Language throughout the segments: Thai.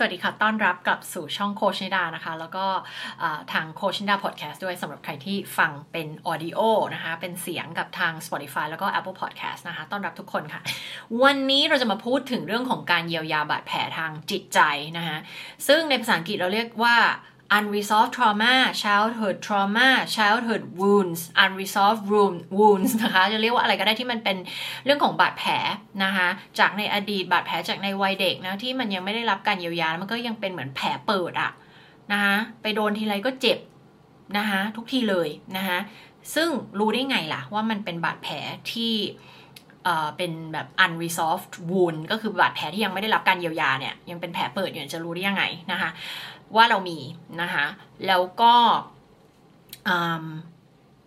สวัสดีค่ะ ต้อนรับกลับสู่ช่องโคชนิดานะคะ แล้วก็ทางโคชนิดาพอดแคสต์ด้วยสำหรับใครที่ฟังเป็นออดิโอนะคะ เป็นเสียงกับทาง Spotify แล้วก็ Apple Podcast นะคะ ต้อนรับทุกคนค่ะ วันนี้เราจะมาพูดถึงเรื่องของการเยียวยาบาดแผลทางจิตใจนะคะ ซึ่งในภาษาอังกฤษเราเรียกว่า unresolved trauma childhood trauma childhood wounds unresolved wounds นะคะจะเรียกว่าอะไรก็ได้ที่มันเป็นเรื่องของบาดแผลนะคะจากในอดีตบาดแผลจากในวัยเด็กนะที่มันยังไม่ได้รับการเยียวยา มันก็ยังเป็นเหมือนแผลเปิดอะนะคะไปโดนทีไรก็เจ็บนะคะทุกทีเลยนะคะซึ่งรู้ได้ไงล่ะว่ามันเป็นบาดแผลที่เป็นแบบ unresolved wound ก็คือบาดแผลที่ยังไม่ได้รับการเยียวยาเนี่ยยังเป็นแผลเปิดอยู่จะรู้ได้ยังไงนะคะ ว่าเรามีนะคะแล้วก็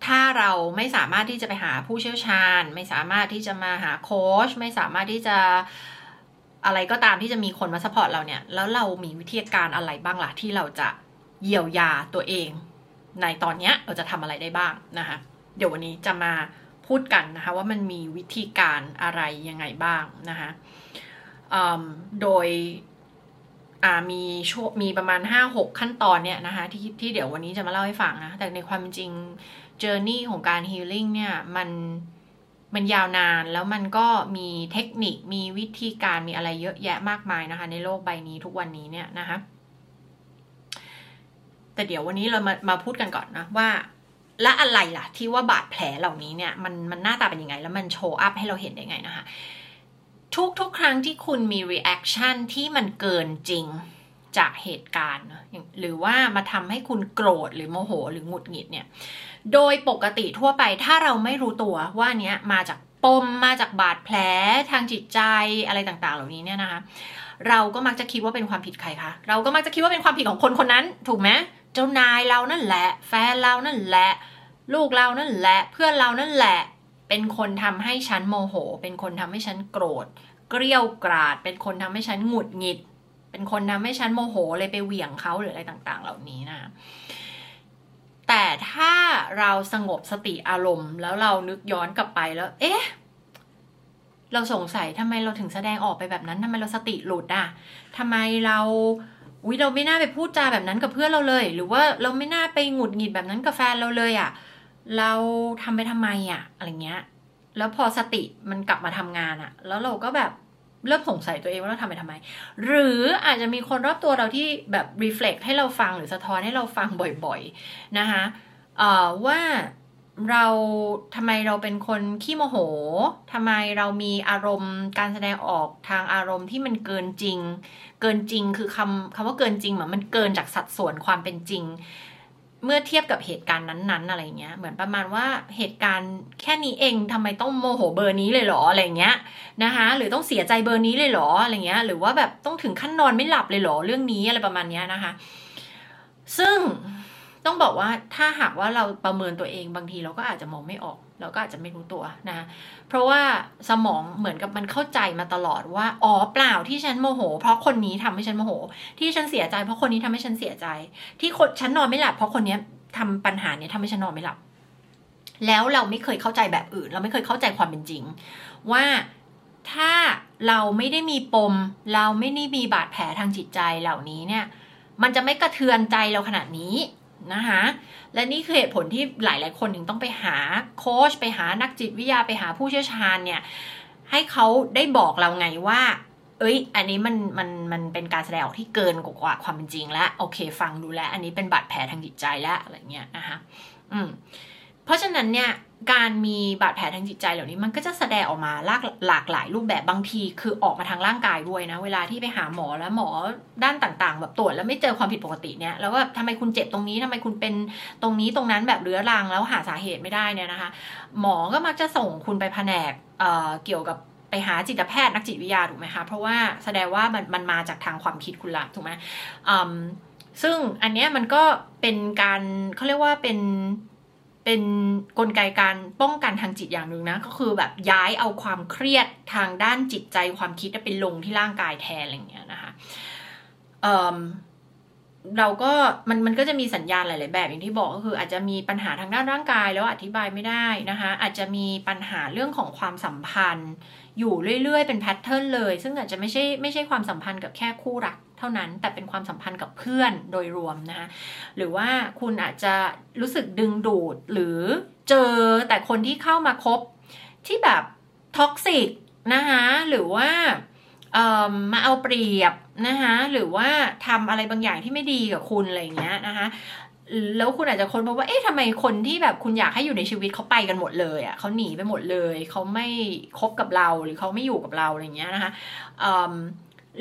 ถ้าเราไม่สามารถที่จะไปหาผู้เชี่ยวชาญ ไม่สามารถที่จะมาหาโค้ชไม่สามารถที่จะอะไรก็ตามที่จะมีคนมา support เราเนี่ย แล้วเรามีวิธีการอะไรบ้างล่ะที่เราจะเยียวยาตัวเอง ในตอนนี้เราจะทำอะไรได้บ้างนะคะเดี๋ยววันนี้จะมาพูดกันนะคะว่ามันมีวิธีการอะไรยังไงบ้างนะคะโดย มีช่วมีประมาณ 5-6 ขั้นตอนเนี่ยนะคะที่ที่เดี๋ยววันนี้จะมาเล่าให้ฟังนะ แต่ในความจริงเจอร์นี่ของการฮีลิ่งเนี่ยมันมันยาวนานแล้วมันก็มีเทคนิคมีวิธีการมีอะไรเยอะแยะมากมายนะคะ ในโลกใบนี้ทุกวันนี้เนี่ยนะคะ แต่เดี๋ยววันนี้เรามามาพูดกันก่อนนะว่า และอะไรล่ะ ที่ว่าบาดแผลเหล่านี้เนี่ยมันมันหน้าตาเป็นยังไง แล้วมันโชว์อัพให้เราเห็นได้ไงนะคะ ทุกทุกครั้งที่คุณมี reaction ที่มันเกินจริงจากเหตุการณ์ หรือว่ามาทำให้คุณโกรธหรือโมโหหรือหงุดหงิดเนี่ย โดยปกติทั่วไปถ้าเราไม่รู้ตัวว่าเนี้ยมาจากปมมาจากบาดแผลทางจิตใจอะไรต่างๆ เหล่านี้เนี่ยนะคะ เราก็มักจะคิดว่าเป็นความผิดใครคะ เราก็มักจะคิดว่าเป็นความผิดของคนคนนั้น ถูกไหมเจ้านายเรานั่นแหละ แฟนเรานั่นแหละ ลูกเรานั่นแหละ เพื่อนเรานั่นแหละ เป็นคนทำให้ฉันโมโห เป็นคนทำให้ฉันโกรธ เกลี้ยวกราด เป็นคนทำให้ฉันหงุดหงิด เป็นคนทำให้ฉันโมโหเลยไปเหวี่ยงเขาหรืออะไรต่างๆ เหล่านี้นะ แต่ถ้าเราสงบสติอารมณ์ แล้วเรานึกย้อนกลับไปแล้ว เอ๊ะ เราสงสัยทำไมเราถึงแสดงออกไปแบบนั้นทำไมเราสติหลุดอะทำไมเราวิเราไม่น่าไปพูดจาแบบนั้นกับเพื่อนเราเลย หรือว่าเราไม่น่าไปหงุดหงิดแบบนั้นกับแฟนเราเลยอะ เราทำไปทำไมอะ่ะอะไรเงี้ย แล้วพอสติมันกลับมาทำงานอะ่ะ แล้วเราก็แบบเริ่มสงสัยตัวเองว่าเราทำไปทำไม หรืออาจจะมีคนรอบตัวเราที่แบบรีเฟล็กให้เราฟังหรือสะท้อนให้เราฟังบ่อยๆ นะคะว่าเราทำไมเราเป็นคนขี้โมโหทำไมเรามีอารมณ์การแสดงออกทางอารมณ์ที่มันเกินจริง เกินจริงคือคำคำว่าเกินจริงเหมือนมันเกินจากสัดส่วนความเป็นจริง เมื่อเทียบกับเหตุการณ์นั้นๆอะไรเงี้ย เหมือนประมาณว่าเหตุการณ์แค่นี้เองทำไมต้องโมโหเบอร์นี้เลยเหรออะไรเงี้ยนะคะหรือต้องเสียใจเบอร์นี้เลยเหรออะไรเงี้ย หรือว่าแบบต้องถึงขั้นนอนไม่หลับเลยเหรอเรื่องนี้อะไรประมาณเนี้ยนะคะ ซึ่งต้องบอกว่าถ้าหากว่าเราประเมินตัวเองบางทีเราก็อาจจะมองไม่ออก เราก็อาจจะไม่รู้ตัวนะเพราะว่าสมองเหมือนกับมันเข้าใจมาตลอดว่าอ๋อเปล่าที่ฉันโมโห เพราะคนนี้ทำให้ฉันโมโห ที่ฉันเสียใจ เพราะคนนี้ทำให้ฉันเสียใจ ที่คนฉันนอนไม่หลับเพราะคนนี้ทำปัญหาเนี้ยทำให้ฉันนอนไม่หลับ แล้วเราไม่เคยเข้าใจแบบอื่น เราไม่เคยเข้าใจความเป็นจริง ว่าถ้าเราไม่ได้มีปม เราไม่ได้มีบาดแผลทางจิตใจเหล่านี้เนี่ย มันจะไม่กระเทือนใจเราขนาดนี้ นะคะและนี่คือเหตุผลที่หลาย ๆ คนถึงต้องไปหาโค้ชไปหานักจิตวิทยาไปหาผู้เชี่ยวชาญเนี่ยให้เขาได้บอกเราไงว่า เอ้ย อันนี้มันมันมันเป็นการแสดงออกที่เกินกว่าความเป็นจริงแล้วโอเค ฟังดูแลอันนี้เป็นบาดแผลทางจิตใจแล้วอะไรเงี้ยนะคะอืมเพราะฉะนั้นเนี่ย การมีบาดแผลทางจิตใจเหล่านี้มันก็จะแสดงออกมาหลากหลากหลายรูปแบบบางทีคือออกมาทางร่างกายด้วยนะ เวลาที่ไปหาหมอแล้วหมอด้านต่างๆ แบบตรวจแล้วไม่เจอความผิดปกติเนี่ยแล้วว่าทำไมคุณเจ็บตรงนี้ทำไมคุณเป็นตรงนี้ตรงนั้นแบบเรื้อรังแล้วหาสาเหตุไม่ได้เนี่ยนะคะ หมอก็มักจะส่งคุณไปแผนกเเกี่ยวกับไปหาจิตแพทย์นักจิตวิทยาถูกไหมคะเพราะว่าแสดงว่ามันมันมาจากทางความคิดคุณละถูกไหมซึ่งอันนี้มันก็เป็นการเขาเรียกว่าเป็น เป็นนกลไกการป้องกันทางจิตอย่างหนึ่งนะ ก็คือแบบย้ายเอาความเครียดทางด้านจิตใจความคิดไปลงที่ร่างกายแทนอะไรเงี้ยนะคะเเราก็มันมันก็จะมีสัญญาณหลาย ๆ แบบอย่างที่บอกก็คือ อาจจะมีปัญหาทางด้านร่างกายแล้วอธิบายไม่ได้นะคะ อาจจะมีปัญหาเรื่องของความสัมพันธ์ อยู่เรื่อยๆ เป็น pattern เลย ซึ่งอาจจะไม่ใช่ไม่ใช่ความสัมพันธ์กับแค่คู่รักเท่านั้น แต่เป็นความสัมพันธ์กับเพื่อนโดยรวมนะคะหรือว่าคุณอาจจะรู้สึกดึงดูดหรือเจอแต่คนที่เข้ามาคบที่แบบ toxic นะคะหรือว่ามาเอาเปรียบนะคะหรือว่าทำอะไรบางอย่างที่ไม่ดีกับคุณอะไรอย่างเงี้ยนะคะ แล้วคุณอาจจะค้นพบว่า เอ๊ะทำไมคนที่แบบคุณอยากให้อยู่ในชีวิตเขาไปกันหมดเลยอะ่ะเขาหนีไปหมดเลย เขาไม่คบกับเราหรือเขาไม่อยู่กับเราอะไรเงี้ยนะคะ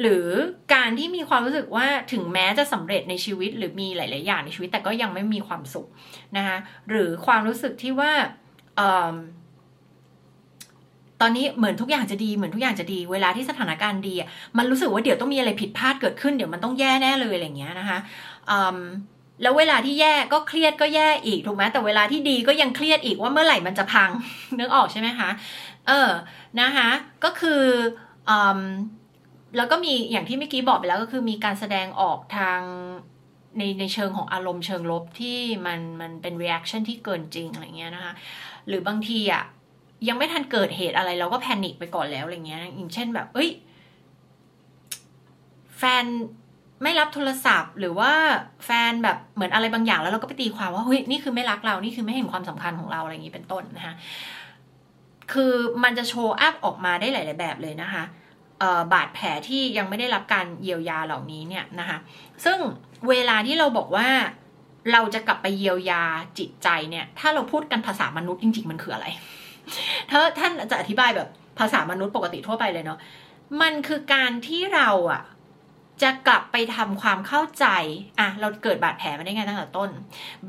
หรือการที่มีความรู้สึกว่าถึงแม้จะสำเร็จในชีวิตหรือมีหลาย ๆ อย่างในชีวิต แต่ก็ยังไม่มีความสุขนะคะหรือความรู้สึกที่ว่าตอนนี้เหมือนทุกอย่างจะดีเหมือนทุกอย่างจะดี เวลาที่สถานการณ์ดีมันรู้สึกว่าเดี๋ยวต้องมีอะไรผิดพลาดเกิดขึ้นเดี๋ยวมันต้องแย่แน่เลยอะไรเงี้ยนะคะ แล้วเวลาที่แย่ก็เครียดก็แย่อีกถูกไหมแต่เวลาที่ดีก็ยังเครียดอีกว่าเมื่อไหร่มันจะพัง นึกออกใช่ไหมคะ เออนะคะก็คืออแล้วก็มีอย่างที่เมื่อกี้บอกไปแล้วก็คือมีการแสดงออกทางในในเชิงของอารมณ์เชิงลบที่มันมันเป็น reaction ที่เกินจริงอะไรเงี้ยนะคะ หรือบางทีอะยังไม่ทันเกิดเหตุอะไรเราก็แพนิคไปก่อนแล้วอะไรเงี้ยอย่างเช่นแบบ เอ้ย แฟน ไม่รับโทรศัพท์ หรือว่าแฟนแบบเหมือนอะไรบางอย่างแล้วเราก็ไปตีความว่าเฮ้ยนี่คือไม่รักเรานี่คือไม่เห็นความสำคัญของเราอะไรอย่างนี้เป็นต้นนะคะคือมันจะโชว์อัพออกมาได้หลาย ๆ แบบเลยนะคะบาดแผลที่ยังไม่ได้รับการเยียวยาเหล่านี้เนี่ยนะคะ ซึ่งเวลาที่เราบอกว่าเราจะกลับไปเยียวยาจิตใจเนี่ย ถ้าเราพูดกันภาษามนุษย์จริง ๆ มันคืออะไร ถ้าท่านจะอธิบายแบบภาษามนุษย์ปกติทั่วไปเลยเนาะ มันคือการที่เราอะ จะกลับไปทำความเข้าใจอะเราเกิดบาดแผลมาได้ไงตั้งแต่ต้น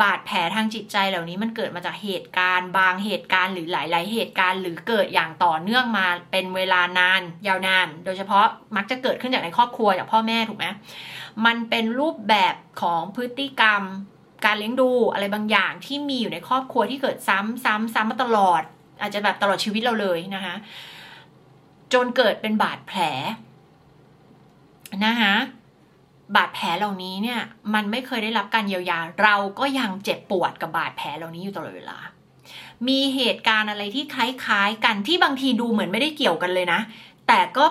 บาดแผลทางจิตใจเหล่านี้มันเกิดมาจากเหตุการณ์ บางเหตุการณ์หรือหลาย ๆ เหตุการณ์ หรือเกิดอย่างต่อเนื่องมาเป็นเวลานาน ยาวนาน โดยเฉพาะมักจะเกิดขึ้นจากในครอบครัวจากพ่อแม่ถูกไหมมันเป็นรูปแบบของพฤติกรรม การเลี้ยงดูอะไรบางอย่างที่มีอยู่ในครอบครัวที่เกิดซ้ำซ้ำซ้ำมาตลอด อาจจะแบบตลอดชีวิตเราเลยนะคะจนเกิดเป็นบาดแผล นะคะบาดแผลเหล่านี้เนี่ยมันไม่เคยได้รับการเยียวยา เราก็ยังเจ็บปวดกับบาดแผลเหล่านี้อยู่ตลอดเวลา มีเหตุการณ์อะไรที่คล้ายๆ กันที่บางทีดูเหมือนไม่ได้เกี่ยวกันเลยนะ แต่ก็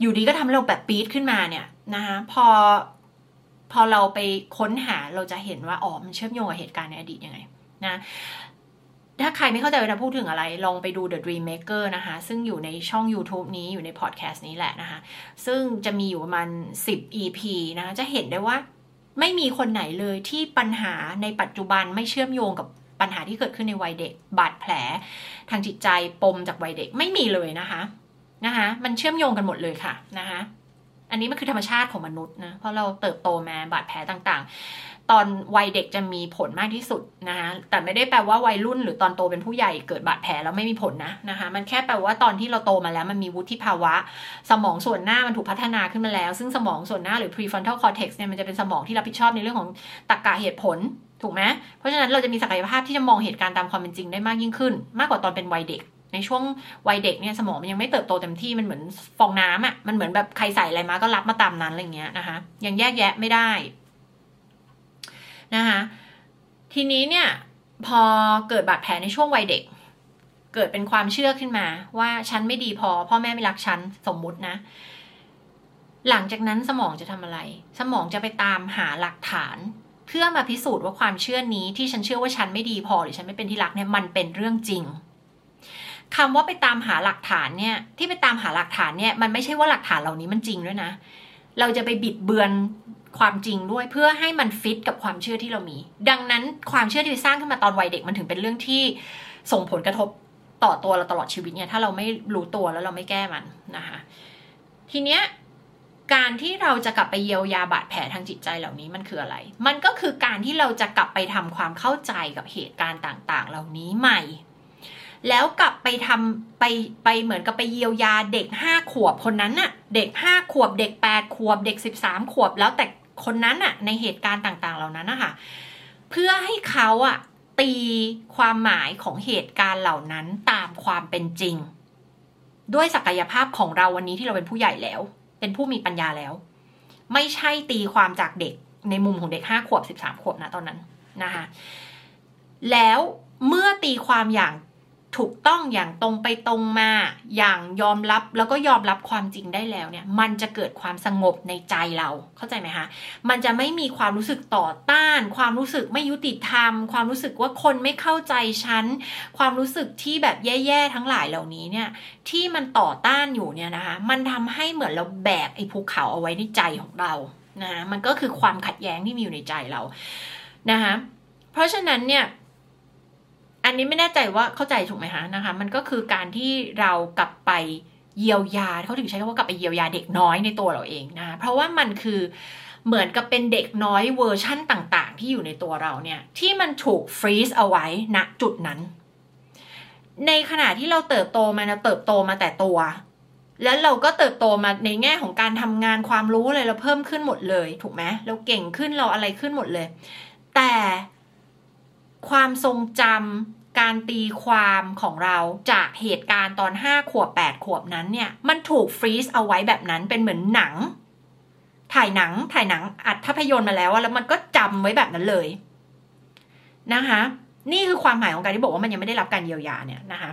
อยู่ดีก็ทำเราแบบปี๊ดขึ้นมาเนี่ยนะคะพอพอเราไปค้นหาเราจะเห็นว่าอ๋อมันเชื่อมโยงกับเหตุการณ์ในอดีตยังไงนะ ถ้าใครไม่เข้าใจว่าพูดถึงอะไร ลองไปดู The Dream Maker นะคะ ซึ่งอยู่ในช่อง YouTube นี้อยู่ในพอดแคสต์นี้แหละนะคะ ซึ่งจะมีอยู่ประมาณ 10 EP นะคะจะเห็นได้ว่าไม่มีคนไหนเลยที่ปัญหาในปัจจุบันไม่เชื่อมโยงกับปัญหาที่เกิดขึ้นในวัยเด็ก บาดแผล ทางจิตใจปมจากวัยเด็กไม่มีเลยนะคะนะคะ มันเชื่อมโยงกันหมดเลยค่ะนะคะ อันนี้มันคือธรรมชาติของมนุษย์นะ เพราะเราเติบโตมาบาดแผลต่างๆ ตอนวัยเด็กจะมีผลมากที่สุดนะคะแต่ไม่ได้แปลว่าวัยรุ่นหรือตอนโตเป็นผู้ใหญ่เกิดบาดแผลแล้วไม่มีผลนะนะคะ มันแค่แปลว่าตอนที่เราโตมาแล้วมันมีวุฒิภาวะ สมองส่วนหน้ามันถูกพัฒนาขึ้นมาแล้ว ซึ่งสมองส่วนหน้าหรือ prefrontal cortex เนี่ยมันจะเป็นสมองที่รับผิดชอบในเรื่องของตรรกะเหตุผลถูกไหมเพราะฉะนั้นเราจะมีศักยภาพที่จะมองเหตุการณ์ตามความเป็นจริงได้มากยิ่งขึ้น มากกว่าตอนเป็นวัยเด็ก ในช่วงวัยเด็กเนี่ยสมองมันยังไม่เติบโตเต็มที่มันเหมือนฟองน้ำอะมันเหมือนแบบใครใส่อะไรมาก็รับมาตามนั้นอะไรเงี้ยนะคะยังแยกแยะไม่ได้นะคะทีนี้เนี่ยพอเกิดบาดแผลในช่วงวัยเด็ก เกิดเป็นความเชื่อขึ้นมา ว่าฉันไม่ดีพอ พ่อแม่ไม่รักฉันสมมุตินะ หลังจากนั้นสมองจะทำอะไร สมองจะไปตามหาหลักฐานเพื่อมาพิสูจน์ว่าความเชื่อนี้ที่ฉันเชื่อว่าฉันไม่ดีพอหรือฉันไม่เป็นที่รักเนี่ยมันเป็นเรื่องจริง คำว่าไปตามหาหลักฐานเนี่ย ที่ไปตามหาหลักฐานเนี่ยมันไม่ใช่ว่าหลักฐานเหล่านี้มันจริงด้วยนะ เราจะไปบิดเบือนความจริงด้วยเพื่อให้มันฟิตกับความเชื่อที่เรามี ดังนั้นความเชื่อที่สร้างขึ้นมาตอนวัยเด็กมันถึงเป็นเรื่องที่ส่งผลกระทบต่อตัวเราตลอดชีวิตเนี่ยถ้าเราไม่รู้ตัวแล้วเราไม่แก้มันนะคะทีเนี้ยการที่เราจะกลับไปเยียวยาบาดแผลทางจิตใจเหล่านี้มันคืออะไร มันก็คือการที่เราจะกลับไปทำความเข้าใจกับเหตุการณ์ต่าง ๆ เหล่านี้ใหม่ แล้วกลับไปทำไปไปเหมือนกับไปเยียวยาเด็กห้าขวบคนนั้นน่ะ เด็กห้าขวบ เด็กแปดขวบ เด็กสิบสามขวบ แล้วแต่คนนั้นอะในเหตุการณ์ต่างๆ เหล่านั้นนะคะเพื่อให้เขาอะตีความหมายของเหตุการณ์เหล่านั้นตามความเป็นจริง ด้วยศักยภาพของเราวันนี้ที่เราเป็นผู้ใหญ่แล้ว เป็นผู้มีปัญญาแล้ว ไม่ใช่ตีความจากเด็กในมุมของเด็กห้าขวบสิบสามขวบนะตอนนั้นนะคะแล้วเมื่อตีความอย่าง ถูกต้องอย่างตรงไปตรงมา อย่างยอมรับแล้วก็ยอมรับความจริงได้แล้วเนี่ย มันจะเกิดความสงบในใจเราเข้าใจไหมคะ มันจะไม่มีความรู้สึกต่อต้าน ความรู้สึกไม่ยุติธรรม ความรู้สึกว่าคนไม่เข้าใจฉัน ความรู้สึกที่แบบแย่ๆทั้งหลายเหล่านี้เนี่ย ที่มันต่อต้านอยู่เนี่ยนะคะ มันทำให้เหมือนเราแบกไอ้ภูเขาเอาไว้ในใจของเรานะมันก็คือความขัดแย้งที่มีอยู่ในใจเรานะคะเพราะฉะนั้นเนี่ย อันนี้ไม่แน่ใจว่าเข้าใจถูกไหมคะนะคะ มันก็คือการที่เรากลับไปเยียวยาเขาถึงใช้คำว่ากลับไปเยียวยาเด็กน้อยในตัวเราเองนะคะเพราะว่ามันคือเหมือนกับเป็นเด็กน้อยเวอร์ชั่นต่างๆ ที่อยู่ในตัวเราเนี่ย ที่มันถูกฟรีซเอาไว้ณจุดนั้น ในขณะที่เราเติบโตมาเราเติบโตมาแต่ตัว แล้วเราก็เติบโตมาในแง่ของการทำงานความรู้อะไรเราเพิ่มขึ้นหมดเลย ถูกไหมเราเก่งขึ้นเราอะไรขึ้นหมดเลย แต่ ความทรงจำการตีความของเราจากเหตุการณ์ตอนห้าขวบแปดขวบนั้นเนี่ย มันถูกฟรีซเอาไว้แบบนั้นเป็นเหมือนหนัง ถ่ายหนังถ่ายหนังอัดภาพยนตร์มาแล้วแล้วมันก็จำไว้แบบนั้นเลยนะคะนี่คือความหมายของการที่บอกว่ามันยังไม่ได้รับการเยียวยาเนี่ยนะคะ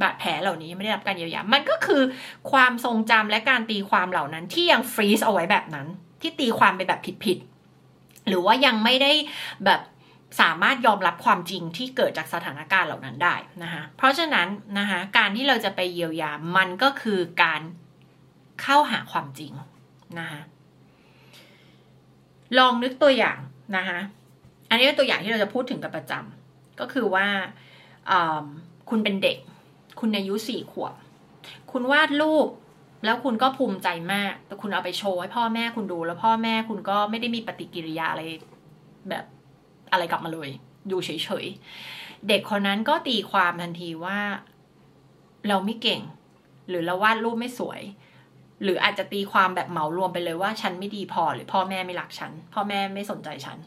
บาดแผลเหล่านี้ยังไม่ได้รับการเยียวยา มันก็คือความทรงจำและการตีความเหล่านั้น ที่ยังฟรีซเอาไว้แบบนั้น ที่ตีความไปแบบผิดๆหรือว่ายังไม่ได้แบบ สามารถยอมรับความจริงที่เกิดจากสถานการณ์เหล่านั้นได้นะคะเพราะฉะนั้นนะคะการที่เราจะไปเยียวยามันก็คือการเข้าหาความจริงนะคะลองนึกตัวอย่างนะคะอันนี้เป็นตัวอย่างที่เราจะพูดถึงกับประจำก็คือว่าคุณเป็นเด็ก คุณอายุสี่ขวบ คุณวาดรูปแล้วคุณก็ภูมิใจมาก แต่คุณเอาไปโชว์ให้พ่อแม่คุณดู แล้วพ่อแม่คุณก็ไม่ได้มีปฏิกิริยาอะไรแบบ อะไรกลับมาเลย ดูเฉยๆ เด็กคนนั้นก็ตีความทันทีว่า เราไม่เก่ง หรือเราวาดรูปไม่สวย หรืออาจจะตีความแบบเหมารวมไปเลยว่าฉันไม่ดีพอหรือพ่อแม่ไม่รักฉัน พ่อแม่ไม่สนใจฉัน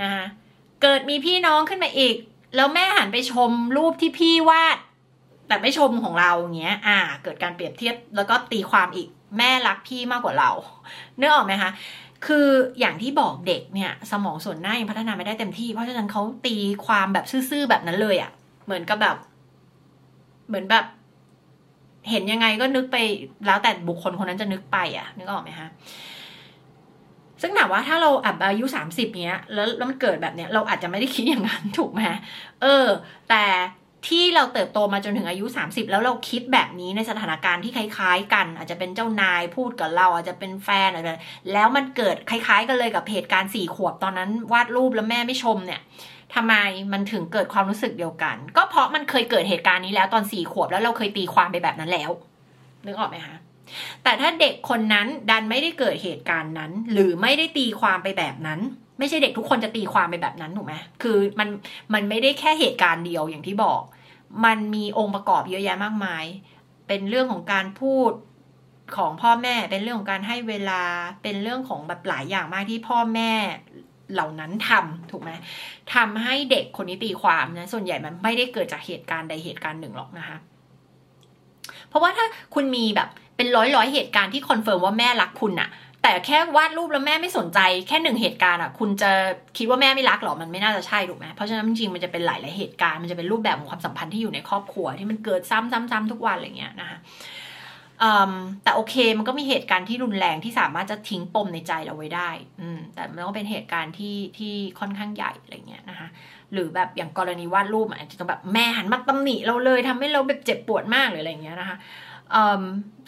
นะคะเกิดมีพี่น้องขึ้นมาอีก แล้วแม่หันไปชมรูปที่พี่วาด แต่ไม่ชมของเราอย่างเงี้ย อ่า เกิดการเปรียบเทียบแล้วก็ตีความอีกแม่รักพี่มากกว่าเราเนื้อออกไหมคะ คืออย่างที่บอกเด็กเนี่ย สมองส่วนหน้ายังพัฒนาไม่ได้เต็มที่ เพราะฉะนั้นเขาตีความแบบซื่อๆแบบนั้นเลยอะ่ะ เหมือนกับแบบ เหมือนแบบ เห็นยังไงก็นึกไปแล้วแต่บุคคลคนนั้นจะนึกไปอะ่ะ นึกออกไหมคะซึ่งถามว่าถ้าเราอับอายุสามสิบเนี้ยแล้วแล้วมันเกิดแบบเนี้ยเราอาจจะไม่ได้คิดอย่างนั้นถูกไหมเออ แต่ ที่เราเติบโตมาจนถึงอายุ 30 แล้วเราคิดแบบนี้ในสถานการณ์ที่คล้าย ๆ กัน อาจจะเป็นเจ้านายพูดกับเราอาจจะเป็นแฟนอะไรแล้วมันเกิดคล้าย ๆ กันเลยกับเหตุการณ์สี่ขวบตอนนั้น วาดรูปแล้วแม่ไม่ชมเนี่ยทำไมมันถึงเกิดความรู้สึกเดียวกัน ก็เพราะมันเคยเกิดเหตุการณ์นี้แล้วตอนสี่ขวบแล้วเราเคยตีความไปแบบนั้นแล้วนึกออกไหมคะแต่ถ้าเด็กคนนั้นดันไม่ได้เกิดเหตุการณ์นั้น หรือไม่ได้ตีความไปแบบนั้น ไม่ใช่เด็กทุกคนจะตีความไปแบบนั้นถูกไหมคือมันมันไม่ได้แค่เหตุการณ์เดียวอย่างที่บอก มันมีองค์ประกอบเยอะแยะมากมาย เป็นเรื่องของการพูดของพ่อแม่ เป็นเรื่องของการให้เวลา เป็นเรื่องของแบบหลายอย่างมากที่พ่อแม่เหล่านั้นทำถูกไหมทำให้เด็กคนนี้ตีความนะ ส่วนใหญ่มันไม่ได้เกิดจากเหตุการณ์ใดเหตุการณ์หนึ่งหรอกนะคะ เพราะว่าถ้าคุณมีแบบเป็นร้อยร้อยเหตุการณ์ที่ confirm ว่าแม่รักคุณอะ แต่แค่วาดรูปแล้วแม่ไม่สนใจแค่หนึ่งเหตุการณ์อะ คุณจะคิดว่าแม่ไม่รักหรอมันไม่น่าจะใช่ถูกไหมเพราะฉะนั้นจริงมันจะเป็นหลายหลายเหตุการณ์มันจะเป็นรูปแบบของความสัมพันธ์ที่อยู่ในครอบครัวที่มันเกิดซ้ำๆๆทุกวันอะไรเงี้ยนะคะแต่โอเคมันก็มีเหตุการณ์ที่รุนแรงที่สามารถจะทิ้งปมในใจเราไว้ได้ อืแต่มันก็เป็นเหตุการณ์ที่ที่ค่อนข้างใหญ่อะไรเงี้ยนะคะ หรือแบบอย่างกรณีวาดรูปอาจจะต้องแบบแม่หันมาตำหนิเราเลยทำให้เราแบบเจ็บปวดมากหรืออะไรเงี้ยนะคะ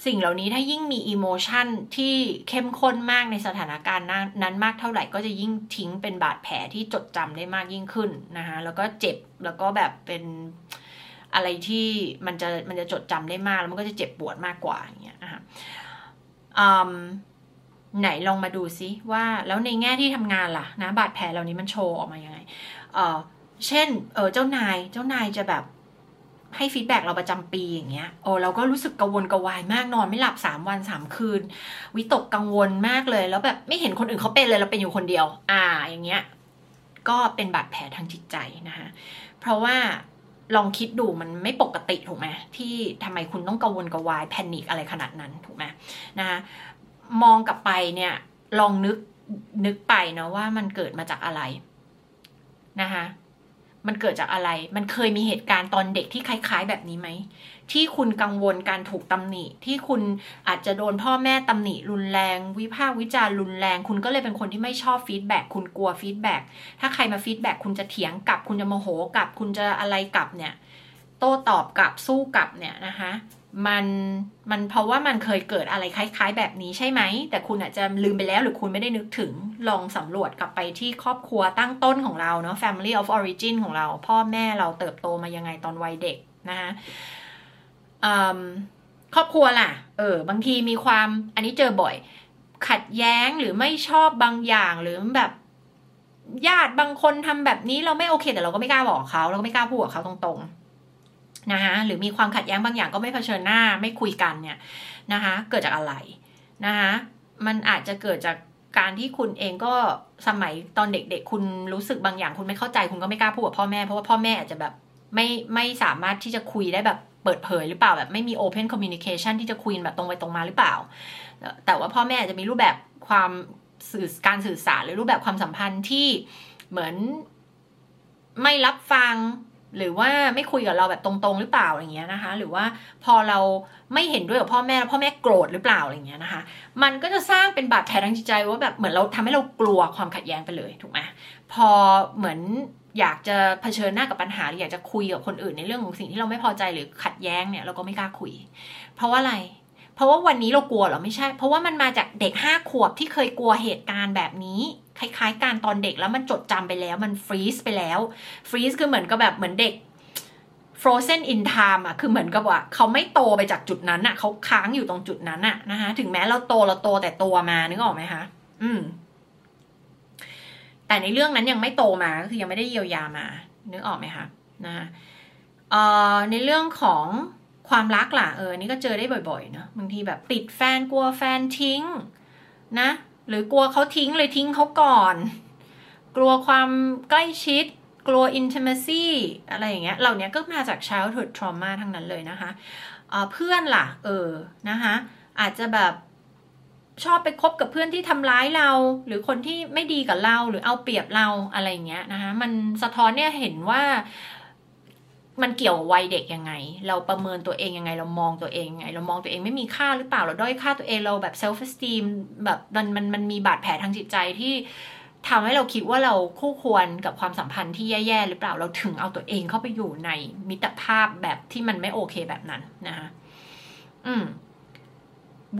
สิ่งเหล่านี้ถ้ายิ่งมีอิโมชันที่เข้มข้นมากในสถานการณ์นั้นมากเท่าไหร่ก็จะยิ่งทิ้งเป็นบาดแผลที่จดจำได้มากยิ่งขึ้นนะคะแล้วก็เจ็บแล้วก็แบบเป็นอะไรที่มันจะมันจะจดจำได้มากแล้วมันก็จะเจ็บปวดมากกว่าอย่างเงี้ยนะคะไหนลองมาดูซิว่าแล้วในแง่ที่ทำงานล่ะนะบาดแผลเหล่านี้มันโชว์ออกมายังไงเออเช่นเออเจ้านายเจ้านายจะแบบ ให้ฟีดแบ็เราประจำปีอย่างเงี้ยโอ้เราก็รู้สึกกังวลกระวายมากนอนไม่หลับสามวันสามคืน วิตกกังวลมากเลย แล้วแบบไม่เห็นคนอื่นเขาเป็นเลยเราเป็นอยู่คนเดียว อ่าอย่างเงี้ยก็เป็นบาดแผลทางจิตใจนะคะเพราะว่าลองคิดดูมันไม่ปกติถูกไหมที่ทำไมคุณต้องกังวลกระวายแพนิคอะไรขนาดนั้นถูกไหมนะคะมองกลับไปเนี่ยลองนึกนึกไปนะว่ามันเกิดมาจากอะไรนะคะ มันเกิดจากอะไร มันเคยมีเหตุการณ์ตอนเด็กที่คล้าย ๆ แบบนี้ไหม ที่คุณกังวลการถูกตำหนิ ที่คุณอาจจะโดนพ่อแม่ตำหนิรุนแรง วิพากษ์วิจารณ์รุนแรง คุณก็เลยเป็นคนที่ไม่ชอบ feedback คุณกลัว feedback ถ้าใครมา feedback คุณจะเถียงกลับ คุณจะโมโหกลับ คุณจะอะไรกลับเนี่ย โต้ตอบกลับสู้กลับเนี่ยนะคะ มันมันเพราะว่ามันเคยเกิดอะไรคล้าย ๆ แบบนี้ใช่ไหม แต่คุณอาจจะลืมไปแล้วหรือคุณไม่ได้นึกถึงลองสำรวจกลับไปที่ครอบครัวตั้งต้นของเราเนาะ family of origin ของเรา พ่อแม่เราเติบโตมายังไงตอนวัยเด็กนะคะครอบครัวล่ะ เออ บางทีมีความอันนี้เจอบ่อย ขัดแย้งหรือไม่ชอบบางอย่างหรือแบบญาติบางคนทำแบบนี้เราไม่โอเค แต่เราก็ไม่กล้าบอกเขาเราก็ไม่กล้าพูดกับเขาตรงๆ นะคะหรือมีความขัดแย้งบางอย่างก็ไม่เผชิญหน้าไม่คุยกันเนี่ยนะคะเกิดจากอะไรนะคะมันอาจจะเกิดจากการที่คุณเองก็สมัยตอนเด็ก ๆ คุณรู้สึกบางอย่าง คุณไม่เข้าใจคุณก็ไม่กล้าพูดกับพ่อแม่เพราะว่าพ่อแม่อาจจะแบบไม่ไม่สามารถที่จะคุยได้แบบเปิดเผยหรือเปล่าแบบไม่มี open communication ที่จะคุยแบบตรงไปตรงมาหรือเปล่า แต่ว่าพ่อแม่อาจจะมีรูปแบบความสื่อการสื่อสารหรือรูปแบบความสัมพันธ์ที่เหมือนไม่รับฟัง หรือว่าไม่คุยกับเราแบบตรงๆ หรือเปล่าอะไรเงี้ยนะคะ หรือว่าพอเราไม่เห็นด้วยกับพ่อแม่แล้วพ่อแม่โกรธหรือเปล่าอะไรเงี้ยนะคะ มันก็จะสร้างเป็นบาดแผลทางจิตใจว่าแบบเหมือนเราทำให้เรากลัวความขัดแย้งไปเลยถูกไหมพอเหมือนอยากจะเผชิญหน้ากับปัญหาหรืออยากจะคุยกับคนอื่นในเรื่องของสิ่งที่เราไม่พอใจหรือขัดแย้งเนี่ยเราก็ไม่กล้าคุย เพราะว่าอะไร เพราะว่าวันนี้เรากลัวหรอไม่ใช่ เพราะว่ามันมาจากเด็กห้าขวบที่เคยกลัวเหตุการณ์แบบนี้ คล้ายๆ การตอนเด็กแล้วมันจดจำไปแล้วมันฟรีซไปแล้วฟรีซคือเหมือนกับแบบเหมือนเด็ก frozen in time อะคือเหมือนกับว่าเขาไม่โตไปจากจุดนั้นอะเขาค้างอยู่ตรงจุดนั้นอะนะคะถึงแม้เราโตเราโตแต่ตัวมานึกออกไหมคะอืม แต่ในเรื่องนั้นยังไม่โตมาก็คือยังไม่ได้เยียวยามา นึกออกไหมคะนะคะเอ่อในเรื่องของความรักล่ะเออนี่ก็เจอได้บ่อยๆเนะบางทีแบบติดแฟนกลัวแฟนทิ้ง นะ หรือกลัวเขาทิ้งเลยทิ้งเขาก่อน กลัวความใกล้ชิด กลัว intimacy อะไรอย่างเงี้ยเหล่านี้ก็มาจาก childhood trauma ทั้งนั้นเลยนะคะะเพื่อนล่ะ เออนะคะอาจจะแบบชอบไปคบกับเพื่อนที่ทำร้ายเรา หรือคนที่ไม่ดีกับเราหรือเอาเปรียบเราอะไรเงี้ยนะคะมันสะท้อนเนี่ยเห็นว่า มันเกี่ยววัยเด็กยังไง เราประเมินตัวเองยังไง เรามองตัวเองยังไง เรามองตัวเองไม่มีค่าหรือเปล่า เราด้อยค่าตัวเอง เราแบบ self esteem แบบมันมันมันมีบาดแผลทางจิตใจที่ทำให้เราคิดว่าเราคู่ควรกับความสัมพันธ์ที่แย่ๆหรือเปล่า เราถึงเอาตัวเองเข้าไปอยู่ในมิตรภาพแบบที่มันไม่โอเคแบบนั้นนะคะอืม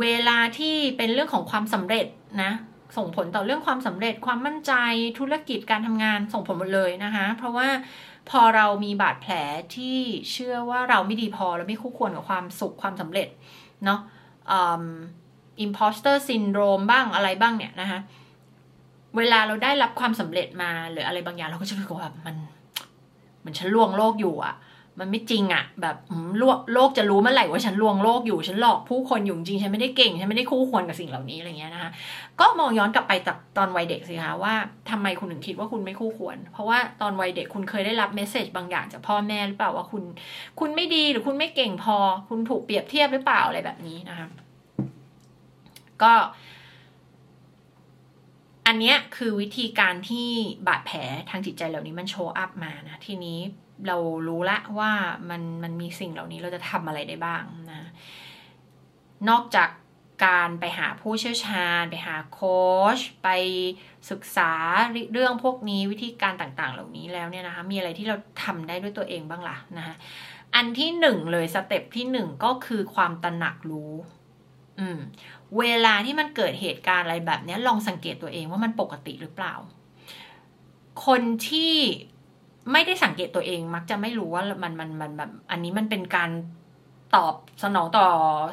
เวลาที่เป็นเรื่องของความสำเร็จนะ ส่งผลต่อเรื่องความสำเร็จ ความมั่นใจ ธุรกิจการทำงานส่งผลหมดเลยนะคะ เพราะว่า พอเรามีบาดแผลที่เชื่อว่าเราไม่ดีพอเราไม่คู่ควรกับความสุขความสำเร็จเนาะ imposter syndrome บ้างอะไรบ้างเนี่ยนะคะเวลาเราได้รับความสำเร็จมาหรืออะไรบางอย่างเราก็จะรู้สึกว่ามัน มันฉันลวงโลกอยู่อะ มันไม่จริงอะแบบโลกจะรู้เมื่อไหร่ว่าฉันลวงโลกอยู่ฉันหลอกผู้คนอยู่จริงฉันไม่ได้เก่งฉันไม่ได้คู่ควรกับสิ่งเหล่านี้อะไรเงี้ยนะคะก็มองย้อนกลับไปจากตอนวัยเด็กสิคะว่าทำไมคุณถึงคิดว่าคุณไม่คู่ควร เพราะว่าตอนวัยเด็กคุณเคยได้รับ message บางอย่างจากพ่อแม่หรือเปล่าว่าคุณ คุณไม่ดีหรือคุณไม่เก่งพอ คุณถูกเปรียบเทียบหรือเปล่าอะไรแบบนี้นะคะก็ อันนี้คือวิธีการที่บาดแผลทางจิตใจเหล่านี้มันโชว์อัพมานะทีนี้ เรารู้ละว่ามันมันมีสิ่งเหล่านี้เราจะทำอะไรได้บ้างนะนอกจากการไปหาผู้เชี่ยวชาญ ไปหาโค้ชไปศึกษาเรื่องพวกนี้วิธีการต่างๆ เหล่านี้แล้วเนี่ยนะคะมีอะไรที่เราทำได้ด้วยตัวเองบ้างล่ะนะคะอันที่หนึ่งเลยสเต็ปที่หนึ่งก็คือความตระหนักรู้อืมเวลาที่มันเกิดเหตุการณ์อะไรแบบนี้ลองสังเกตตัวเองว่ามันปกติหรือเปล่า คนที่ ไม่ได้สังเกตตัวเองมักจะไม่รู้ว่ามันมันมันแบบอันนี้มันเป็นการตอบสนองต่อ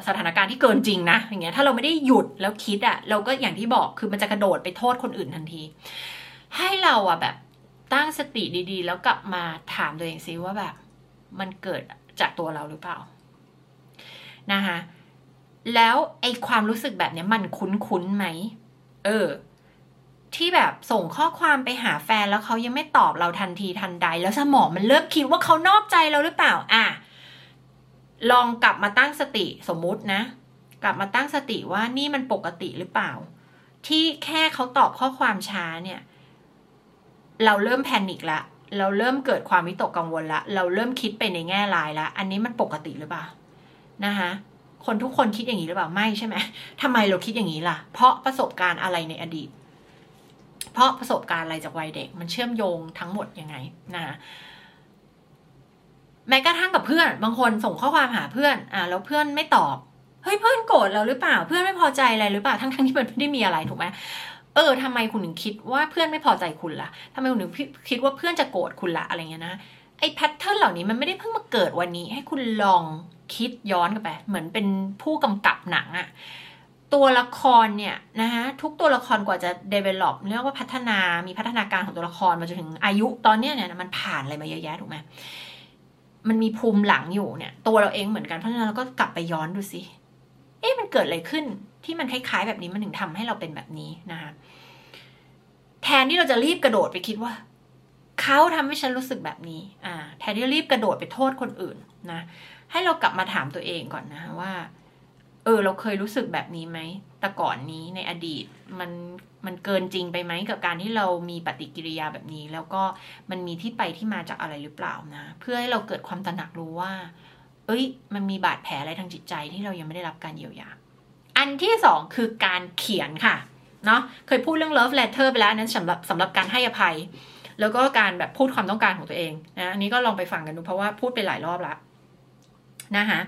สถานการณ์ที่เกินจริงนะอย่างเงี้ยถ้าเราไม่ได้หยุดแล้วคิดอะ่ะเราก็อย่างที่บอกคือมันจะกระโดดไปโทษคนอื่นทันที ให้เราอะแบบตั้งสติดีๆ แล้วกลับมาถามตัวเองซิว่าแบบ มันเกิดจากตัวเราหรือเปล่านะคะแล้วไอความรู้สึกแบบนี้มันคุ้นๆไหม เออ ที่แบบส่งข้อความไปหาแฟนแล้วเขายังไม่ตอบเราทันทีทันใด แล้วสมองมันเริ่มคิดว่าเขานอกใจเราหรือเปล่า อะ ลองกลับมาตั้งสติสมมุตินะ กลับมาตั้งสติว่านี่มันปกติหรือเปล่า ที่แค่เขาตอบข้อความช้าเนี่ย เราเริ่มแพนิคละเราเริ่มเกิดความวิตกกังวลละ เราเริ่มคิดไปในแง่ลายละ อันนี้มันปกติหรือเปล่านะคะคนทุกคนคิดอย่างนี้หรือเปล่าไม่ใช่ไหมทำไมเราคิดอย่างนี้ล่ะ เพราะประสบการณ์อะไรในอดีต เพราะประสบการณ์อะไรจากวัยเด็ก มันเชื่อมโยงทั้งหมดยังไงนะแม้กระทั่งกับเพื่อน บางคนส่งข้อความหาเพื่อน อ่าแล้วเพื่อนไม่ตอบเฮ้ยเพื่อนโกรธเราหรือเปล่า เพื่อนไม่พอใจอะไรหรือเปล่าทั้งทั้งที่มันไม่ได้มีอะไรถูกไหมเออทำไมคุณถึงคิดว่าเพื่อนไม่พอใจคุณละ่ะทำไมคุณถึงคิดว่าเพื่อนจะโกรธคุณละอะไรเงี้ยนะไอ้แพทเทิร์นเหล่านี้มันไม่ได้เพิ่งมาเกิดวันนี้ ให้คุณลองคิดย้อนกลับไป เหมือนเป็นผู้กำกับหนังอะ ตัวละครเนี่ยนะคะทุกตัวละครกว่าจะ develop เรียกว่าพัฒนามีพัฒนาการของตัวละครมาจนถึงอายุตอนเนี้ยเนี่ยมันผ่านอะไรมาเยอะแยะถูกไหมมันมีภูมิหลังอยู่เนี่ย ตัวเราเองเหมือนกันเพราะฉะนั้นเราก็กลับไปย้อนดูสิเอ๊ะมันเกิดอะไรขึ้นที่มันคล้ายๆ แบบนี้มันถึงทำให้เราเป็นแบบนี้นะคะแทนที่เราจะรีบกระโดดไปคิดว่าเขาทำให้ฉันรู้สึกแบบนี้ อ่า แทนที่รีบกระโดดไปโทษคนอื่นนะให้เรากลับมาถามตัวเองก่อนนะว่า เออ เราเคยรู้สึกแบบนี้ไหมแต่ก่อนนี้ในอดีตมันมันเกินจริงไปไหมกับการที่เรามีปฏิกิริยาแบบนี้ แล้วก็มันมีที่ไปที่มาจากอะไรหรือเปล่านะ เพื่อให้เราเกิดความตระหนักรู้ว่า เอ้ย มันมีบาดแผลอะไรทางจิตใจที่เรายังไม่ได้รับการเยียวยา อันที่สองคือการเขียนค่ะเนาะเคยพูดเรื่อง love letter ไปแล้วนั้นสำหรับสำหรับการให้อภัย แล้วก็การแบบพูดความต้องการของตัวเองนะอันนี้ก็ลองไปฟังกันดูเพราะว่าพูดไปหลายรอบแล้วนะคะ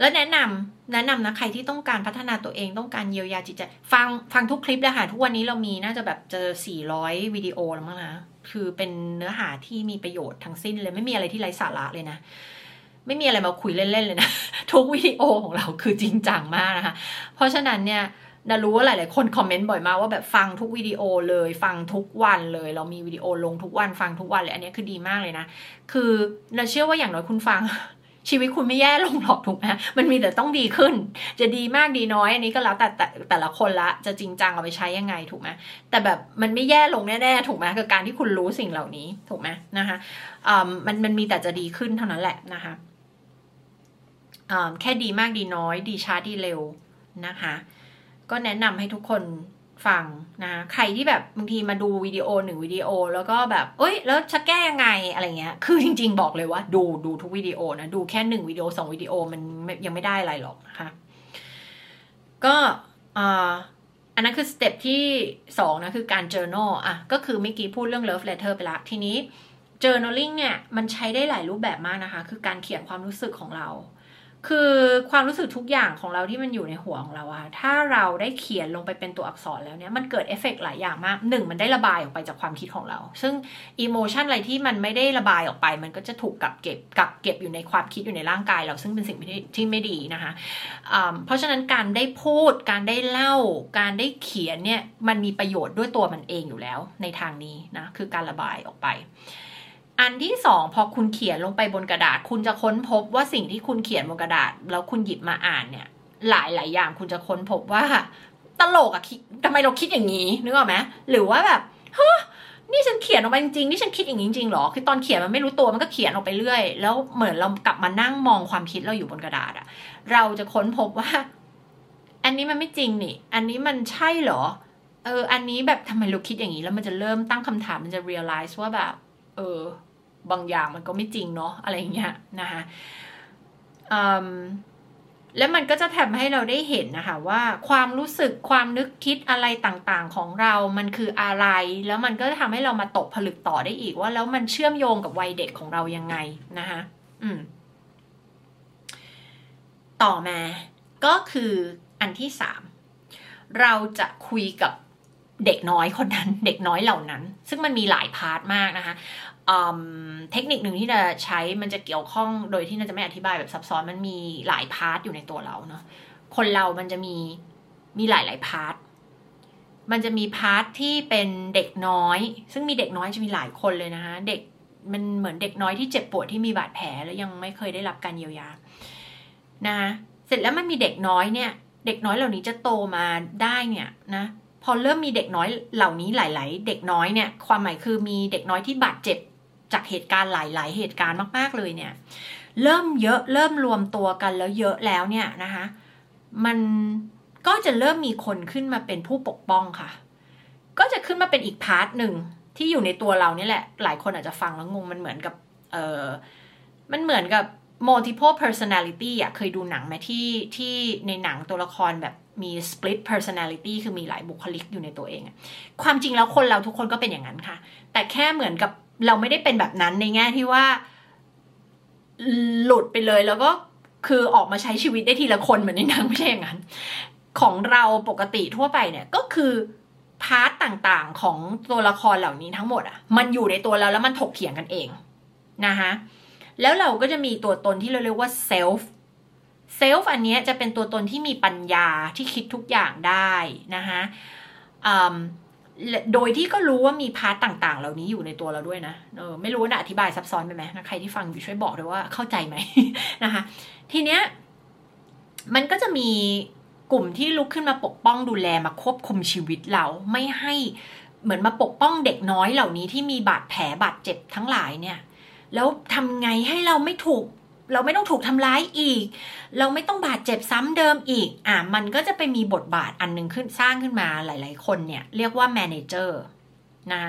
แล้วแนะนำแนะนำนะใครที่ต้องการพัฒนาตัวเองต้องการเยียวยาจิตใจ ฟังฟังทุกคลิปเลยค่ะทุกวันนี้เรามีน่าจะแบบเจอสี่ร้อยวิดีโอแล้วมั้งนะคือเป็นเนื้อหาที่มีประโยชน์ทั้งสิ้นเลยไม่มีอะไรที่ไร้สาระเลยนะ ไม่มีอะไรมาคุยเล่นๆเลยนะ ทุกวิดีโอของเราคือจริงจังมากนะคะ เพราะฉะนั้นเนี่ยดารู้ว่าหลายๆคนคอมเมนต์บ่อยมากว่าแบบฟังทุกวิดีโอเลย ฟังทุกวันเลย เรามีวิดีโอลงทุกวันฟังทุกวันเลยอันนี้คือดีมากเลยนะ คือเราเชื่อว่าอย่างน้อยคุณฟัง ชีวิตคุณไม่แย่ลงหรอกถูกไหมมันมีแต่ต้องดีขึ้น จะดีมากดีน้อย อันนี้ก็แล้วแต่แต่แต่ละคนละจะจริงจังเอาไปใช้ยังไงถูกไหมแต่แบบมันไม่แย่ลงแน่ๆถูกไหมกับการที่คุณรู้สิ่งเหล่านี้ถูกไหมนะคะอ่ามันมันมีแต่จะดีขึ้นเท่านั้นแหละนะคะอ่าแค่ดีมากดีน้อย ดีช้าดีเร็วนะคะ ก็แนะนำให้ทุกคน ฟังนะใครที่แบบบางทีมาดูวิดีโอหนึ่งวิดีโอ แล้วก็แบบเอ้ยแล้วจะแก้ยังไงอะไรเงี้ยคือจริง ๆ บอกเลยว่า ดูดูทุกวิดีโอนะดูแค่หนึ่งวิดีโอสองวิดีโอมันยังไม่ได้อะไรหรอกนะคะก็อันนั้นคือ step ที่สองนะคือการ journal อะก็คือเมื่อกี้พูดเรื่อง love letter ไปละทีนี้ journaling เนี่ยมันใช้ได้หลายรูปแบบมากนะคะ คือการเขียนความรู้สึกของเรา คือความรู้สึกทุกอย่างของเราที่มันอยู่ในหัวของเราอะถ้าเราได้เขียนลงไปเป็นตัวอักษรแล้วเนี่ยมันเกิดเอฟเฟกหลายอย่างมากหนึ่งมันได้ระบายออกไปจากความคิดของเรา ซึ่งอิโมชันอะไรที่มันไม่ได้ระบายออกไป มันก็จะถูกกักเก็บกักเก็บอยู่ในความคิดอยู่ในร่างกายเราซึ่งเป็นสิ่งที่ไม่ดีนะคะเพราะฉะนั้นการได้พูด การได้เล่า การได้เขียนเนี่ยมันมีประโยชน์ด้วยตัวมันเองอยู่แล้วในทางนี้นะคือการระบายออกไป อันที่สองพอคุณเขียนลงไปบนกระดาษ คุณจะค้นพบว่าสิ่งที่คุณเขียนบนกระดาษ แล้วคุณหยิบมาอ่านเนี่ย หลายหลายอย่างคุณจะค้นพบว่า ตลกอะคิดทำไมเราคิดอย่างนี้นึกออกไหมหรือว่าแบบฮะนี่ฉันเขียนออกมาจริงๆนี่ฉันคิดอย่างนี้จริงๆหรอ คือตอนเขียนมันไม่รู้ตัวมันก็เขียนออกไปเรื่อย แล้วเหมือนเรากลับมานั่งมองความคิดเราอยู่บนกระดาษอะเราจะค้นพบว่า อันนี้มันไม่จริงนี่ อันนี้มันใช่เหรอ เออ อันนี้แบบทำไมเราคิดอย่างนี้ แล้วมันจะเริ่มตั้งคำถามมันจะ realize ว่าแบบ เออ บางอย่างมันก็ไม่จริงเนาะอะไรเงี้ยนะคะแล้วมันก็จะทำให้เราได้เห็นนะคะว่าความรู้สึกความนึกคิดอะไรต่างๆของเรา มันคืออะไร แล้วมันก็ทำให้เรามาตกผลึกต่อได้อีกว่า แล้วมันเชื่อมโยงกับวัยเด็กของเรายังไงนะคะอืม ต่อมา ก็คืออันที่สามเราจะคุยกับเด็กน้อยคนนั้น เด็กน้อยเหล่านั้น ซึ่งมันมีหลายพาร์ทมากนะคะ เทคนิคหนึ่งที่จะใช้มันจะเกี่ยวข้องโดยที่น่าจะไม่อธิบายแบบซับซ้อนมันมีหลาย part อยู่ในตัวเราเนาะคนเรามันจะมีมีหลายหลาย part มันจะมี part ที่เป็นเด็กน้อย ซึ่งมีเด็กน้อยจะมีหลายคนเลยนะคะเด็กมันเหมือนเด็กน้อยที่เจ็บปวดที่มีบาดแผลแล้วยังไม่เคยได้รับการเยียวยานะเสร็จแล้วมันมีเด็กน้อยเนี่ย เด็กน้อยเหล่านี้จะโตมาได้เนี่ยนะพอเริ่มมีเด็กน้อยเหล่านี้หลาย ๆ เด็กน้อยเนี่ย ความหมายคือมีเด็กน้อยที่บาดเจ็บ จากเหตุการณ์หลาย ๆ เหตุการณ์มาก ๆ เลยเนี่ย เริ่มเยอะเริ่มรวมตัวกันแล้วเยอะแล้วเนี่ยนะคะ มันก็จะเริ่มมีคนขึ้นมาเป็นผู้ปกป้องค่ะ ก็จะขึ้นมาเป็นอีกพาร์ทหนึ่งที่อยู่ในตัวเรานี่แหละ หลายคนอาจจะฟังแล้วงงมันเหมือนกับเออมันเหมือนกับ multiple personality อะเคยดูหนังไหมที่ที่ในหนังตัวละครแบบมี split personality คือมีหลายบุคลิกอยู่ในตัวเอง ความจริงแล้วคนเราทุกคนก็เป็นอย่างนั้นค่ะ แต่แค่เหมือนกับ เราไม่ได้เป็นแบบนั้นในแง่ที่ว่า หลุดไปเลยแล้วก็คือออกมาใช้ชีวิตได้ทีละคนเหมือนในหนังไม่ใช่อย่างนั้น ของเราปกติทั่วไปเนี่ยก็คือ part ต่างๆของตัวละครเหล่านี้ทั้งหมดอะ มันอยู่ในตัวเราแล้วมันถกเถียงกันเองนะคะแล้วเราก็จะมีตัวตนที่เราเรียกว่า self self อันนี้จะเป็นตัวตนที่มีปัญญาที่คิดทุกอย่างได้นะคะ โดยที่ก็รู้ว่ามีพาร์ตต่าง ๆ เหล่านี้อยู่ในตัวเราด้วยนะเออไม่รู้นะอธิบายซับซ้อนไปไหมนะใครที่ฟังอยู่ช่วยบอกด้วยว่าเข้าใจไหมนะคะ ทีเนี้ยมันก็จะมีกลุ่มที่ลุกขึ้นมาปกป้องดูแลมาควบคุมชีวิตเราไม่ให้เหมือนมาปกป้องเด็กน้อยเหล่านี้ที่มีบาดแผลบาดเจ็บทั้งหลายเนี่ย แล้วทำไงให้เราไม่ถูก เราไม่ต้องถูกทำร้ายอีก เราไม่ต้องบาดเจ็บซ้ำเดิมอีก อะมันก็จะไปมีบทบาทอันหนึ่งขึ้นสร้างขึ้นมาหลาย ๆ คนเนี่ยเรียกว่าแมเนเจอร์นะ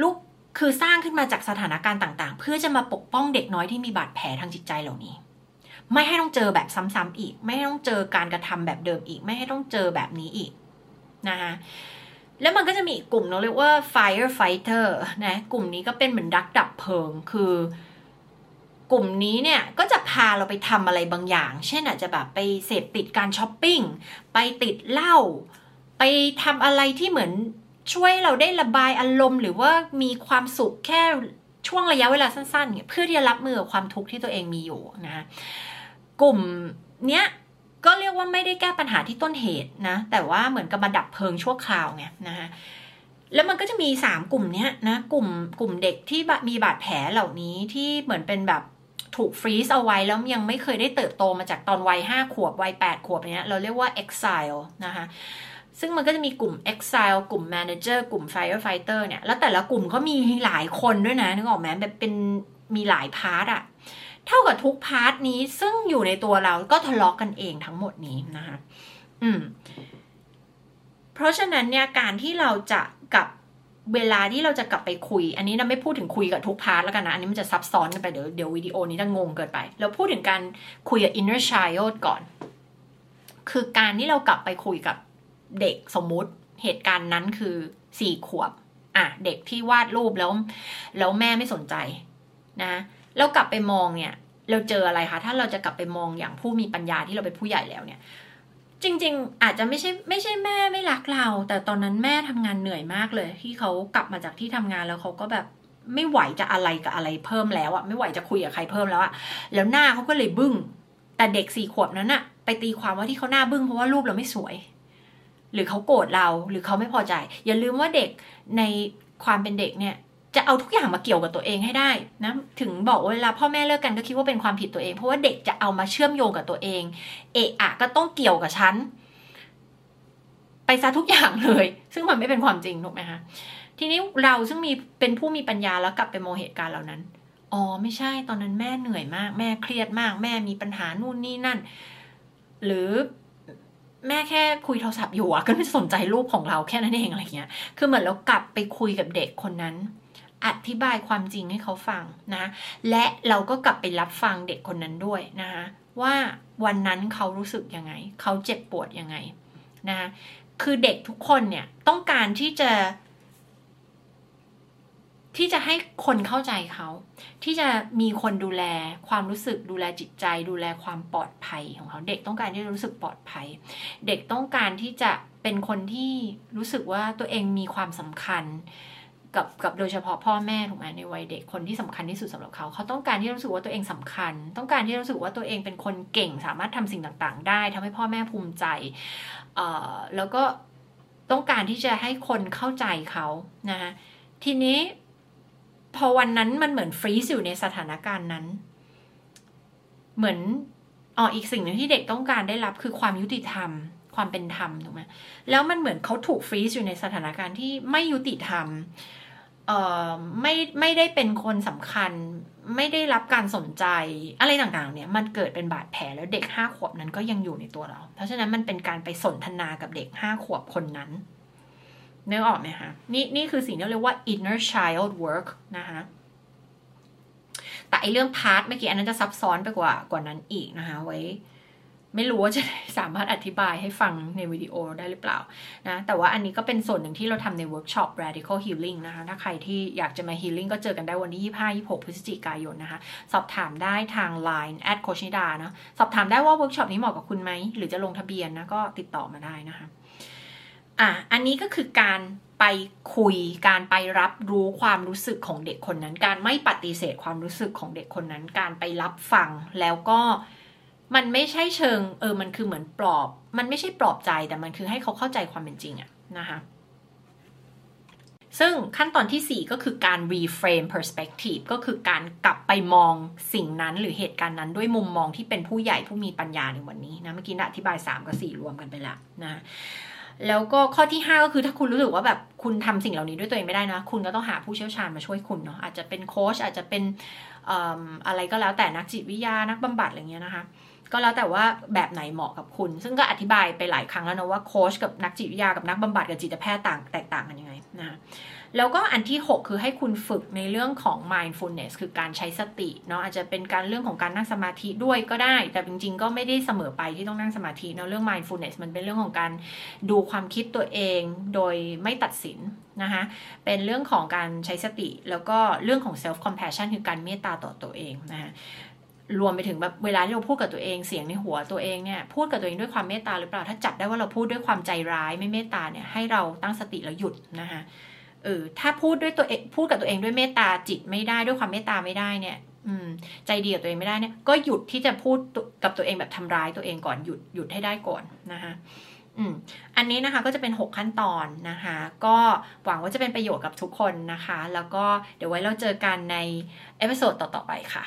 ลูกคือสร้างขึ้นมาจากสถานการณ์ต่าง ๆ เพื่อจะมาปกป้องเด็กน้อยที่มีบาดแผลทางจิตใจเหล่านี้ ไม่ให้ต้องเจอแบบซ้ำๆอีก ไม่ให้ต้องเจอการกระทำแบบเดิมอีก ไม่ให้ต้องเจอแบบนี้อีกนะคะแล้วมันก็จะมีกกลุ่มเราเรียกว่า firefighter นะกลุ่มนี้ก็เป็นเหมือนดักดับเพลิง คือ กลุ่มนี้เนี่ยก็จะพาเราไปทำอะไรบางอย่าง เช่นอาจจะแบบไปเสพติดการช้อปปิ้ง ไปติดเหล้า ไปทำอะไรที่เหมือนช่วยเราได้ระบายอารมณ์ หรือว่ามีความสุขแค่ช่วงระยะเวลาสั้นๆเนี่ยเพื่อที่จะรับมือกับความทุกข์ที่ตัวเองมีอยู่นะกลุ่มเนี้ยก็เรียกว่าไม่ได้แก้ปัญหาที่ต้นเหตุนะ แต่ว่าเหมือนกับมาดับเพลิงชั่วคราวไงนะคะแล้วมันก็จะมีสามกลุ่มเนี้ยนะกลุ่มกลุ่มเด็กที่มีบาดแผลเหล่านี้ที่เหมือนเป็นแบบ ถูก freeze เอาไว้แล้วยังไม่เคยได้เติบโตมาจากตอนวัยห้าขวบวัยแปดขวบเนี้ยเราเรียกว่า exile นะคะซึ่งมันก็จะมีกลุ่ม exile กลุ่ม manager กลุ่ม firefighter เนี่ย แล้วแต่ละกลุ่มก็มีหลายคนด้วยนะ นึกออกไหมแบบเป็นมีหลาย part อะเท่ากับทุก part นี้ซึ่งอยู่ในตัวเราก็ทะเลาะกันเองทั้งหมดนี้นะคะ อืม เพราะฉะนั้นเนี่ยการที่เราจะกับ เวลาที่เราจะกลับไปคุย อันนี้เราไม่พูดถึงคุยกับทุกพาร์ทแล้วกันนะ อันนี้มันจะซับซ้อนกันไปเดี๋ยวเดี๋ยววิดีโอนี้จะงงเกินไป เราพูดถึงการคุยกับ inner child ก่อน คือการที่เรากลับไปคุยกับเด็กสมมุติเหตุการณ์นั้นคือสี่ขวบ อะ เด็กที่วาดรูปแล้วแล้วแม่ไม่สนใจนะเรากลับไปมองเนี่ย เราเจออะไรคะ ถ้าเราจะกลับไปมองอย่างผู้มีปัญญาที่เราเป็นผู้ใหญ่แล้วเนี่ย จริง ๆ อาจจะไม่ใช่ไม่ใช่แม่ไม่รักเรา แต่ตอนนั้นแม่ทำงานเหนื่อยมากเลย ที่เขากลับมาจากที่ทำงานแล้วเขาก็แบบไม่ไหวจะอะไรกับอะไรเพิ่มแล้วอะไม่ไหวจะคุยกับใครเพิ่มแล้วอะแล้วหน้าเขาก็เลยบึ้ง แต่เด็กสี่ขวบนั้นอะไปตีความว่าที่เขาหน้าบึ้งเพราะว่ารูปเราไม่สวย หรือเขาโกรธเราหรือเขาไม่พอใจ อย่าลืมว่าเด็กในความเป็นเด็กเนี่ย จะเอาทุกอย่างมาเกี่ยวกับตัวเองให้ได้นะถึงบอกว่าเวลาพ่อแม่เลิกกันก็คิดว่าเป็นความผิดตัวเอง เพราะว่าเด็กจะเอามาเชื่อมโยงกับตัวเอง เอะอะก็ต้องเกี่ยวกับฉันไปซะทุกอย่างเลย ซึ่งมันไม่เป็นความจริงถูกไหมคะทีนี้เราซึ่งมีเป็นผู้มีปัญญาแล้วกลับไปมองเหตุการณ์เหล่านั้นอ๋อไม่ใช่ตอนนั้นแม่เหนื่อยมาก แม่เครียดมาก แม่มีปัญหานู่นนี่นั่น หรือแม่แค่คุยโทรศัพท์อยู่อะก็ไม่สนใจรูปของเราแค่นั้นเองอะไรเงี้ย คือเหมือนเรากลับไปคุยกับเด็กคนนั้น อธิบายความจริงให้เขาฟังนะและเราก็กลับไปรับฟังเด็กคนนั้นด้วยนะคะว่าวันนั้นเขารู้สึกยังไง เขาเจ็บปวดยังไงนะคือเด็กทุกคนเนี่ยต้องการที่จะ ที่จะให้คนเข้าใจเขา ที่จะมีคนดูแลความรู้สึกดูแลจิตใจ ดูแลความปลอดภัยของเขา เด็กต้องการที่จะรู้สึกปลอดภัย เด็กต้องการที่จะเป็นคนที่รู้สึกว่าตัวเองมีความสำคัญ กับกับโดยเฉพาะพ่อแม่ถูกไหมในวัยเด็กคนที่สำคัญที่สุดสำหรับเขา เขาต้องการที่รู้สึกว่าตัวเองสำคัญ ต้องการที่รู้สึกว่าตัวเองเป็นคนเก่งสามารถทำสิ่งต่างๆ ได้ทำให้พ่อแม่ภูมิใจแล้วก็ต้องการที่จะให้คนเข้าใจเขานะคะทีนี้พอวันนั้นมันเหมือนฟรีซอยู่ในสถานการณ์นั้น เหมือนอ๋ออีกสิ่งหนึ่งที่เด็กต้องการได้รับคือความยุติธรรม ความเป็นธรรมถูกไหมแล้วมันเหมือนเขาถูกฟรีซอยู่ในสถานการณ์ที่ไม่ยุติธรรม ไม่ไม่ได้เป็นคนสำคัญ ไม่ได้รับการสนใจอะไรต่างๆ เนี่ย มันเกิดเป็นบาดแผลแล้วเด็กห้าขวบนั้นก็ยังอยู่ในตัวเรา เพราะฉะนั้นมันเป็นการไปสนทนากับเด็กห้าขวบคนนั้นนึกออกไหมคะนี่นี่คือสิ่งที่เรียกว่า inner child work นะคะแต่ไอเรื่อง part เมื่อกี้อันนั้นจะซับซ้อนไปกว่ากว่านั้นอีกนะคะไว้ ไม่รู้ว่าจะสามารถอธิบายให้ฟังในวิดีโอได้หรือเปล่านะแต่ว่าอันนี้ก็เป็นส่วนหนึ่งที่เราทำใน workshop radical healing นะคะถ้าใครที่อยากจะมา healing ก็เจอกันได้วันที่ 25 26 พฤศจิกายนนะคะ สอบถามได้ทาง Line add โค้ชนิดานะสอบถามได้ว่าเวิร์กช็อปนี้เหมาะกับคุณไหม หรือจะลงทะเบียนนะก็ติดต่อมาได้นะคะอะอันนี้ก็คือการไปคุยการไปรับรู้ความรู้สึกของเด็กคนนั้น การไม่ปฏิเสธความรู้สึกของเด็กคนนั้น การไปรับฟังแล้วก็ มันไม่ใช่เชิง เออ มันคือเหมือนปลอบ มันไม่ใช่ปลอบใจแต่มันคือให้เขาเข้าใจความเป็นจริงอะนะคะ ซึ่งขั้นตอนที่ 4 ก็คือการ reframe perspective ก็คือการกลับไปมองสิ่งนั้นหรือเหตุการณ์นั้นด้วยมุมมองที่เป็นผู้ใหญ่ผู้มีปัญญาในวันนี้นะ เมื่อกี้อธิบาย 3 กับ 4 รวมกันไปล้วนะแล้วก็ข้อที่ 5 ก็คือถ้าคุณรู้สึกว่าแบบคุณทำสิ่งเหล่านี้ด้วยตัวเองไม่ได้นะ คุณก็ต้องหาผู้เชี่ยวชาญมาช่วยคุณเนาะอาจจะเป็นโค้ชอาจจะเป็น อะไรก็แล้วแต่นักจิตวิทยานักบำบัดอะไรเงี้ยนะคะ ก็แล้วแต่ว่าแบบไหนเหมาะกับคุณ ซึ่งก็อธิบายไปหลายครั้งแล้วนะว่าโค้ชกับนักจิตวิทยากับนักบำบัดกับจิตแพทย์ต่างแตกต่างกันยังไงนะ แล้วก็อันที่ 6 คือให้คุณฝึกในเรื่องของ mindfulness คือการใช้สติเนาะอาจจะเป็นการเรื่องของการนั่งสมาธิด้วยก็ได้ แต่จริงๆ ก็ไม่ได้เสมอไปที่ต้องนั่งสมาธิเนาะเรื่อง mindfulness มันเป็นเรื่องของการดูความคิดตัวเองโดยไม่ตัดสินนะคะเป็นเรื่องของการใช้สติ แล้วก็เรื่องของ self compassion คือการเมตตาต่อตัวเองนะคะรวมไปถึงแบบเวลาที่เราพูดกับตัวเองเสียงในหัวตัวเองเนี่ยพูดกับตัวเองด้วยความเมตตาหรือเปล่าถ้าจับได้ว่าเราพูดด้วยความใจร้ายไม่เมตตาเนี่ยให้เราตั้งสติแล้วหยุดนะคะ เออถ้าพูดด้วยตัวเองพูดกับตัวเองด้วยเมตตาจิตไม่ได้ด้วยความเมตตาไม่ได้เนี่ย อืม ใจดีกับตัวเองไม่ได้เนี่ย ก็หยุดที่จะพูดกับตัวเองแบบทำร้ายตัวเองก่อนหยุดหยุดให้ได้ก่อนนะคะอืมอันนี้นะคะก็จะเป็น 6 ขั้นตอนนะคะ ก็หวังว่าจะเป็นประโยชน์กับทุกคนนะคะ แล้วก็เดี๋ยวไว้เราเจอกันใน episode ต่อๆไปค่ะ